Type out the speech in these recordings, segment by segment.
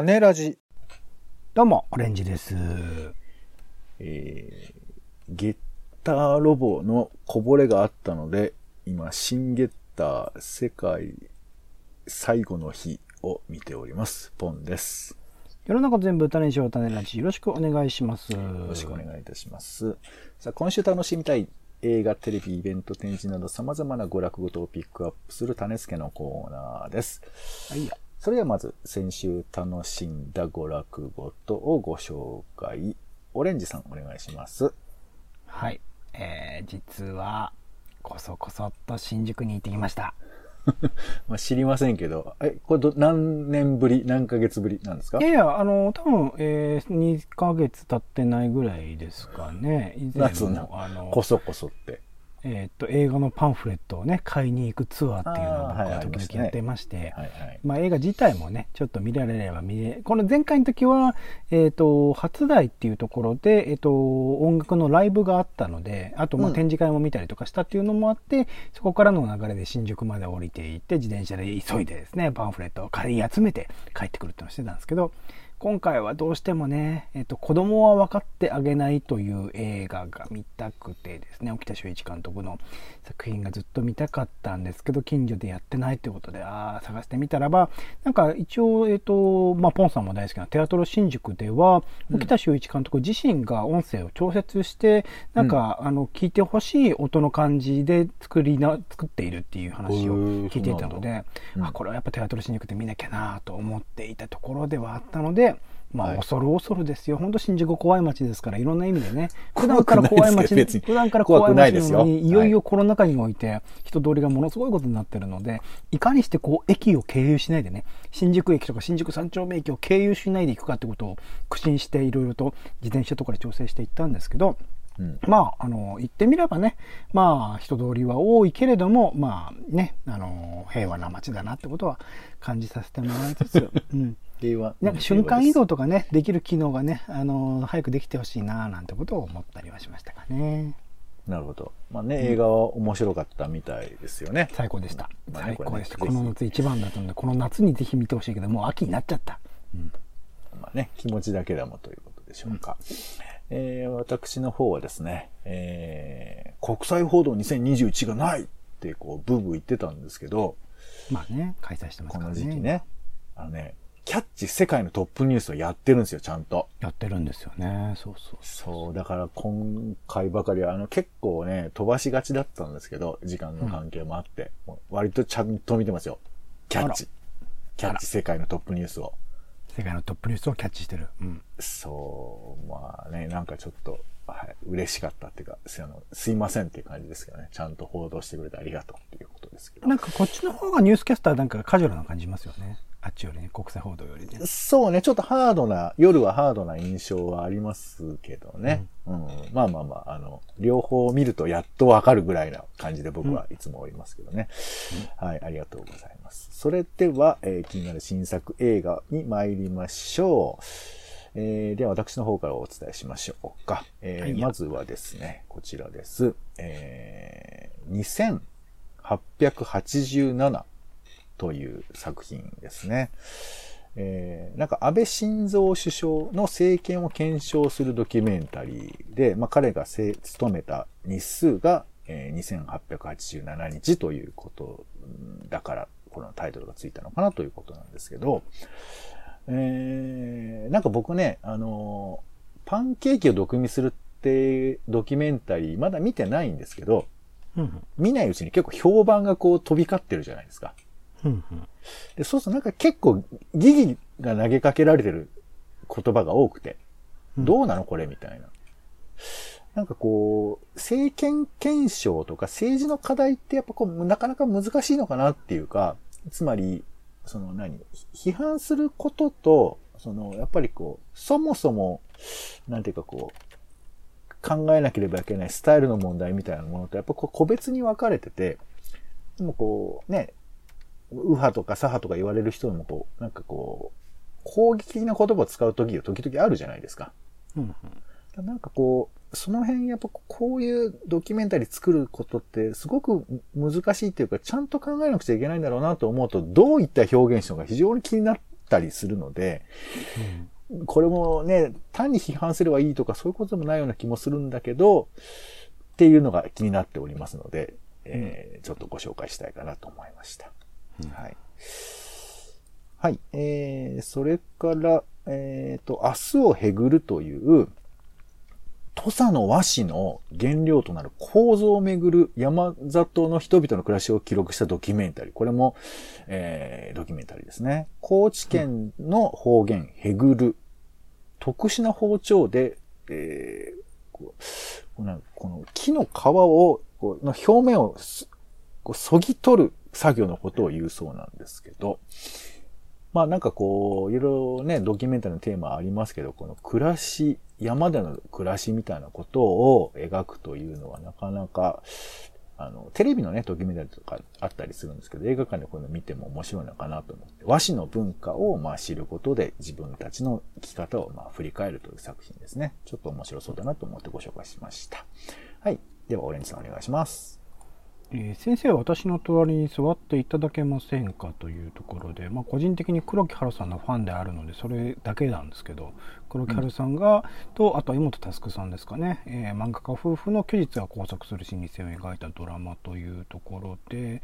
種ラジ。どうも、オレンジです。えー、ゲッターロボのこぼれがあったので、今、新ゲッター世界最後の日を見ております。ポンです。世の中全部種にしよう種ラジ。よろしくお願いします。よよろしくお願いいたします。さあ、今週楽しみたい映画、テレビ、イベント、展示など様々な娯楽ごとをピックアップする種付けのコーナーです。はいや。それではまず、先週楽しんだ娯楽ごとをご紹介。オレンジさん、お願いします。はい。えー、実は、こそこそっと新宿に行ってきました。まあ、知りませんけど、え、これど、何年ぶり、何ヶ月ぶりなんですか？いやいや、あの、多分、えー、2ヶ月経ってないぐらいですかね。以前夏のも、あのこ、そこそって。えーっと、映画のパンフレットをね、買いに行くツアーっていうのを僕は時々やってまして、はいはい。まあ、映画自体もね、ちょっと見られれば見れ、この前回の時は、えっ、と、初台っていうところで、えっ、と、音楽のライブがあったので、あと、まあ、うん。展示会も見たりとかしたっていうのもあって、そこからの流れで新宿まで降りていって、自転車で急いでですね、パンフレットを買い集めて帰ってくるっていうのをしてたんですけど、今回はどうしてもね、えっ、と、子供は分かってあげないという映画が見たくてですね、沖田修一監督の作品がずっと見たかったんですけど、近所でやってないということで、ああ、探してみたらば、なんか一応、えっ、と、まあ、ポンさんも大好きなテアトロ新宿では、うん。沖田修一監督自身が音声を調節して、なんか、あの、聞いてほしい音の感じで作りな、作っているっていう話を聞いていたので、うん。あ、これはやっぱテアトロ新宿で見なきゃなと思っていたところではあったので、まあ、はい恐る恐るですよ。本当新宿怖い街ですから、いろんな意味でね。普段から怖い街普段から怖怖い街なのに、いよいはよコロナ禍において人通りがものすごいことになってるので、いかにしてこう駅を経由しないでね、新宿駅とか新宿三丁目駅を経由しないで行くかってことを苦心していろいろと自転車とかで調整していったんですけど、うん。まあ、あの、言ってみればね、まあ、人通りは多いけれども、まあね、あの、平和な街だなってことは感じさせてもらいつつ、うん。平和。なんか瞬間移動とかね、できる機能がね、あの、早くできてほしいななんてことを思ったりはしましたかね。なるほど。まあね、映画は面白かったみたいですよね。最高でした。まあね最高でした。これねこの夏一番だったので、この夏にぜひ見てほしいけど、もう秋になっちゃった。うん。まあね、気持ちだけだもんということでしょうか。えー私の方はですね、えー国際報道2021がないってこう、ブーブー言ってたんですけど、まあね、開催してますこからね。の時期ね、あのね、キャッチ世界のトップニュースをやってるんですよ、ちゃんと。やってるんですよね。そうそう。そう、だから今回ばかりは、あの、結構ね、飛ばしがちだったんですけど、時間の関係もあって、もう割とちゃんと見てますよ。キャッチ。キャッチ世界のトップニュースを。世界のトップニュースをキャッチしてる。うん。そう、まあね、なんかちょっと、はい、嬉しかったっていうか、すあのすいませんっていう感じですけどね、ちゃんと報道してくれてありがとうっていうことですけど。なんかこっちの方がニュースキャスターなんかカジュアルな感じしますよね。あっちよりね、国際報道よりね。そうね、ちょっとハードな、夜はハードな印象はありますけどね。うん。まあまあまあ、あの、両方見るとやっとわかるぐらいな感じで僕はいつもおりますけどね。はい、ありがとうございます。それでは、えー気になる新作映画に参りましょう。えーでは私の方からお伝えしましょうか。えーはいまずはですね、こちらです。えー、2887という作品ですね。えーなんか安倍晋三首相の政権を検証するドキュメンタリーで、まあ、彼がせ務めた日数が、えー2887日ということだから、このタイトルがついたのかなということなんですけど、えーなんか僕ね、あのーパンケーキを毒味するってドキュメンタリーまだ見てないんですけど、うんうん。見ないうちに結構評判がこう飛び交ってるじゃないですか。うんうん。で、そうするとなんか結構疑義が投げかけられてる言葉が多くて、うんどうなのこれみたいな。なんかこう、政権検証とか政治の課題ってやっぱこう、なかなか難しいのかなっていうか、つまり、その何？批判することと、その、やっぱりこう、そもそも、なんていうかこう、考えなければいけないスタイルの問題みたいなものと、やっぱこう個別に分かれてて、でもこう、ね、右派とか左派とか言われる人もこう、なんかこう、攻撃的な言葉を使う時が時々あるじゃないですか。うんうん。なんかこう、その辺やっぱこういうドキュメンタリー作ることってすごく難しいっていうか、ちゃんと考えなくちゃいけないんだろうなと思うと、どういった表現したのか非常に気になっったりするので、これもね、単に批判すればいいとかそういうことでもないような気もするんだけど、っていうのが気になっておりますので、えー、ちょっとご紹介したいかなと思いました。はい。はい。えー、それから、えっ、ー、と、明日をへぐるという、土佐の和紙の原料となる構造をめぐる山里の人々の暮らしを記録したドキュメンタリー。これも、えー、ドキュメンタリーですね。高知県の方言、へぐる。特殊な包丁で、えー、こうこの木の皮を、この表面をこうそぎ取る作業のことを言うそうなんですけど、まあなんかこう、いろいろね、ドキュメンタリーのテーマありますけど、この暮らし、山での暮らしみたいなことを描くというのはなかなか、あの、テレビのね、ドキュメンタリーとかあったりするんですけど、映画館でこういうの見ても面白いのかなと思って、和紙の文化をまあ知ることで自分たちの生き方をまあ振り返るという作品ですね。ちょっと面白そうだなと思ってご紹介しました。はい。では、オレンジさんお願いします。えー、先生は私の隣に座っていただけませんかというところで、まあ、個人的に黒木華さんのファンであるのでそれだけなんですけど黒木華さんが、うん、とあとは妹佑さんですかね、えー、漫画家夫婦の休日が拘束する心理性を描いたドラマというところで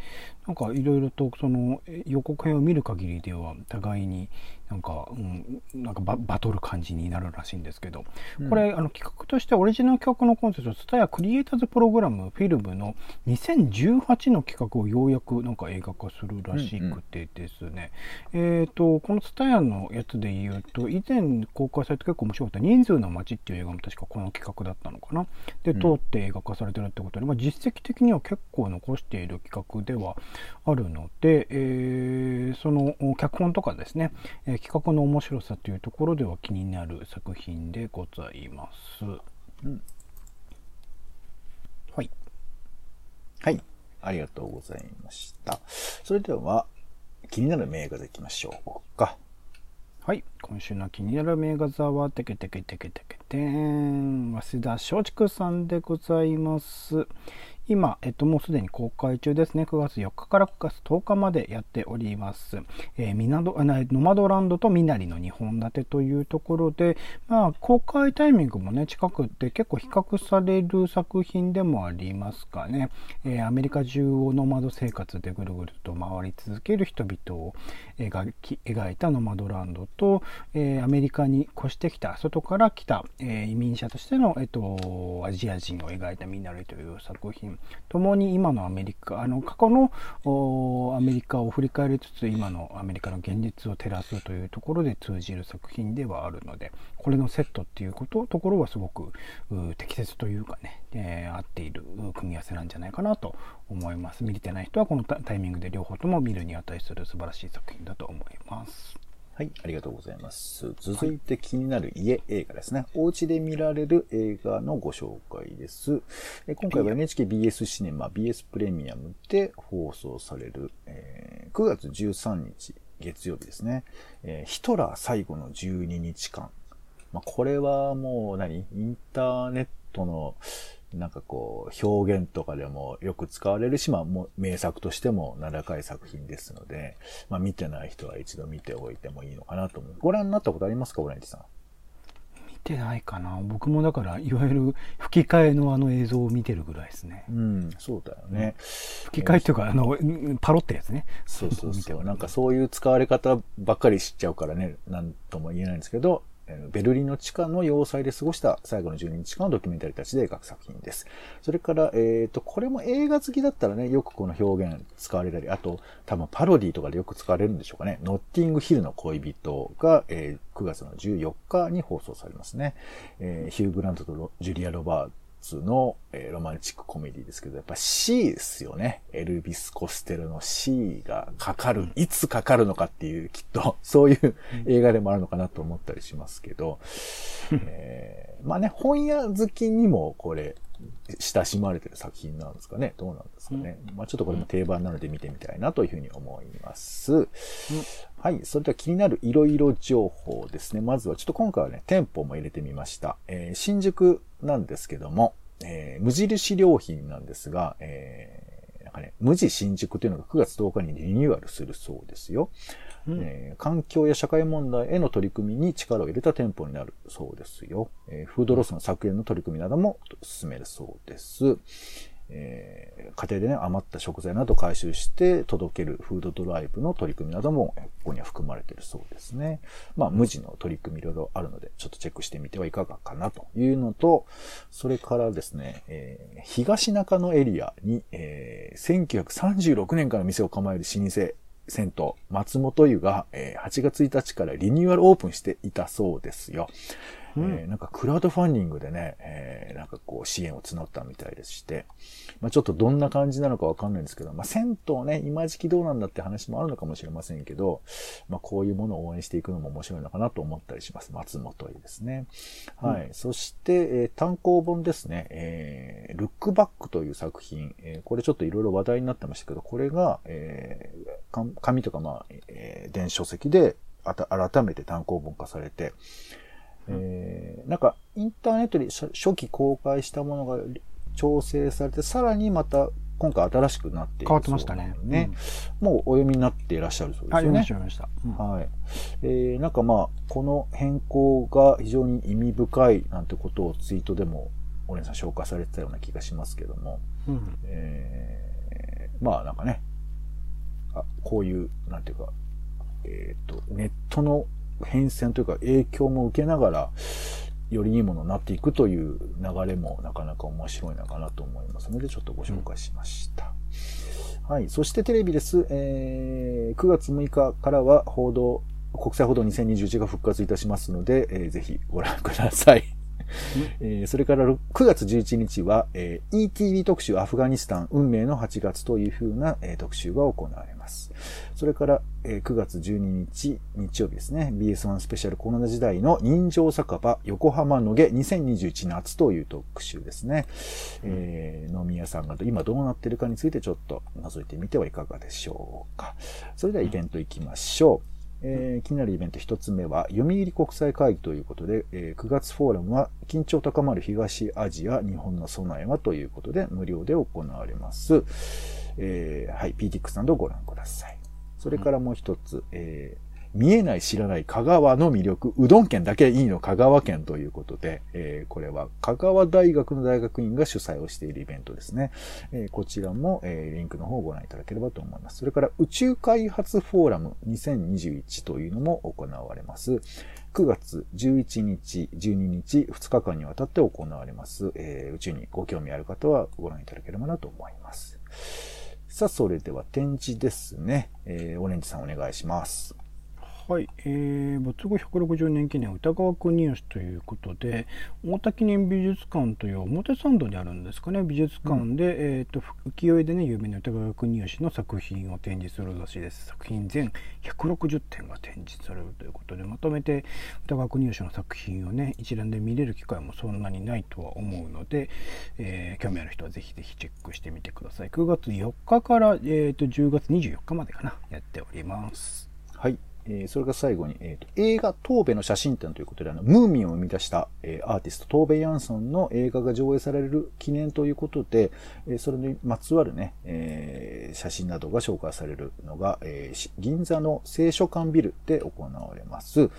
なんかいろいろとその予告編を見る限りでは互いになんか、うん、なんかババトル感じになるらしいんですけど、これ、あの企画としてオリジナル曲のコンセプト、ツタヤクリエイターズプログラムフィルムの2018の企画をようやくなんか映画化するらしくてですね、うん。うん、えっ、ー、と、このツタヤのやつで言うと、以前公開されて結構面白かった人数の街っていう映画も確かこの企画だったのかな。で、通って映画化されてるってことで、まあ、実績的には結構残している企画ではあるので、えー、その脚本とかですね、えー企画の面白さというところでは気になる作品でございます。うん、はい。はい。ありがとうございました。それでは、気になる名画でいきましょうか。はい。今週の気になる名画座は、テケテケテケテケテン。早稲田松竹さんでございます。今、えっと、もうすでに公開中ですね。9月4日から9月10日までやっております。えー、ミナド、ノマドランドとミナリの2本立てというところで、まあ、公開タイミングもね、近くって結構比較される作品でもありますかね。えー、アメリカ中をノマド生活でぐるぐると回り続ける人々を描き描いたノマドランドと、えー、アメリカに越してきた、外から来た、え移民者としての、えっと、アジア人を描いたミナリという作品。共に今のアメリカ、あの、過去のアメリカを振り返りつつ、今のアメリカの現実を照らすというところで通じる作品ではあるので、これのセットっていうこと、ところはすごく適切というかね、えー、合っている組み合わせなんじゃないかなと思います。見れてない人はこのタイミングで両方とも見るに値する素晴らしい作品だと思います。はい、ありがとうございます。続いて気になる家映画ですね。お家で見られる映画のご紹介です。今回は NHKBS シネマ BS プレミアムで放送される、えー、9月13日月曜日ですね。えー、ヒトラー最後の12日間。まあ、これはもう何？インターネットのなんかこう、表現とかでもよく使われるし、まあ、も名作としても名高い作品ですので、まあ、見てない人は一度見ておいてもいいのかなと思う。ご覧になったことありますか、オレンジさん？見てないかな。僕もだから、いわゆる 吹き替えのあの映像を見てるぐらいですね。うん、そうだよね。吹き替えっていうか、あの、パロってやつね。そうそうそう。なんかそういう使われ方ばっかり知っちゃうからね、なんとも言えないんですけど、ベルリンの地下の要塞で過ごした最後の12日間のドキュメンタリーたちで描く作品です。それから、えっ、ー、と、これも映画好きだったらね、よくこの表現使われたり、あと、多分パロディとかでよく使われるんでしょうかね。ノッティングヒルの恋人が、えー、9月の14日に放送されますね。えー、ヒュー・グラントとジュリア・ロバーツの、えー、ロマンチックコメディですけど、やっぱ C ですよね。エルビス・コステルの C がかかる、いつかかるのかっていう、きっと、そういう映画でもあるのかなと思ったりしますけど、えー、まあね、本屋好きにもこれ、親しまれてる作品なんですかね。どうなんですかね。まあちょっとこれも定番なので見てみたいなというふうに思います。はい。それでは気になるいろいろ情報ですね。まずはちょっと今回はね、店舗も入れてみました。えー、新宿なんですけども、えー、無印良品なんですが、えー、なんかね、無地新宿というのが9月10日にリニューアルするそうですよ。うんえー環境や社会問題への取り組みに力を入れた店舗になるそうですよ。えーフードロスの削減の取り組みなども進めるそうです。えー家庭でね、余った食材など回収して届けるフードドライブの取り組みなども、ここには含まれているそうですね。まあ、無地の取り組みいろいろあるので、ちょっとチェックしてみてはいかがかなというのと、それからですね、えー東中野エリアに、えー1936年から店を構える老舗銭湯、松本湯が、え8月1日からリニューアルオープンしていたそうですよ。うんえーなんかクラウドファンディングでね、えーなんかこう支援を募ったみたいでして、まあ、ちょっとどんな感じなのかわかんないんですけど、まあ、銭湯ね、今時期どうなんだって話もあるのかもしれませんけど、まあ、こういうものを応援していくのも面白いのかなと思ったりします。松本湯ですね。はい。そして、えー単行本ですね、えールックバックという作品、えーこれちょっといろいろ話題になってましたけど、これが、えーか紙とか、まあ、えー電子書籍で改めて単行本化されて、えーなんかインターネットで初初期公開したものが調整されて、さらにまた今回新しくなって変わってましたね。そうなのでもうお読みになっていらっしゃるそうですね。読みました、読みました。うん。はい。えー、なんかまあ、この変更が非常に意味深いなんてことをツイートでも、お姉さん紹介されてたような気がしますけども、うん。えー、まあなんかね、あこういう、なんていうか、えっ、と、ネットの変遷というか影響も受けながら、よりいいものになっていくという流れもなかなか面白いのかなと思いますので、ちょっとご紹介しました。はい。そしてテレビです。えー9月6日からは報道、国際報道2021が復活いたしますので、えーぜひご覧ください。えーそれから9月11日は、えー ETV 特集アフガニスタン運命の8月という風な、えー特集が行われます。それから、えー9月12日日曜日ですね、BS1 スペシャルコロナ時代の人情酒場横浜野毛2021夏という特集ですね。えー飲み屋さんが今どうなってるかについてちょっと覗いてみてはいかがでしょうか。それではイベント行きましょう。えー気になるイベント一つ目は、読売国際会議ということで、えー9月フォーラムは、緊張高まる東アジア、日本の備えはということで、無料で行われます。えーはい、PTX などをご覧ください。それからもう一つ、えー見えない知らない香川の魅力、うどん県だけいいの香川県ということで、えーこれは香川大学の大学院が主催をしているイベントですね。えーこちらも、えーリンクの方をご覧いただければと思います。それから宇宙開発フォーラム2021というのも行われます。9月11日、12日、2日間にわたって行われます。えー宇宙にご興味ある方はご覧いただければなと思います。さあ、それでは展示ですね。えーオレンジさんお願いします。はい、えー、没後160年記念歌川国吉ということで太田記念美術館という表参道にあるんですかね。美術館で、えー、と浮世絵でね有名な歌川国吉の作品を展示するらしいです。作品全160点が展示されるということでまとめて歌川国吉の作品をね一覧で見れる機会もそんなにないとは思うので、えー興味ある人はぜひぜひチェックしてみてください。9月4日から、えー、と10月24日までかなやっております。はい。えーそれが最後に、えーと映画、東部の写真展ということで、あの、ムーミンを生み出した、えーアーティスト、東部ヤンソンの映画が上映される記念ということで、えーそれにまつわるね、え写真などが紹介されるのが、え銀座の聖書館ビルで行われます。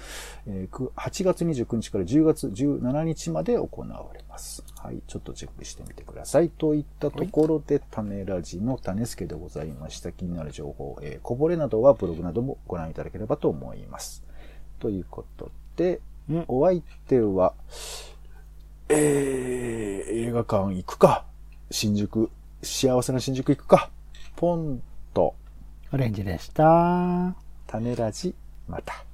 えー8月29日から10月17日まで行われますます。はい。ちょっとチェックしてみてください。といったところで、種ラジの種助でございました。気になる情報、えーこぼれなどはブログなどもご覧いただければと思います。ということで、うんお相手は、えー、映画館行くか、新宿、幸せな新宿行くか、ポンと、オレンジでした。種ラジ、また。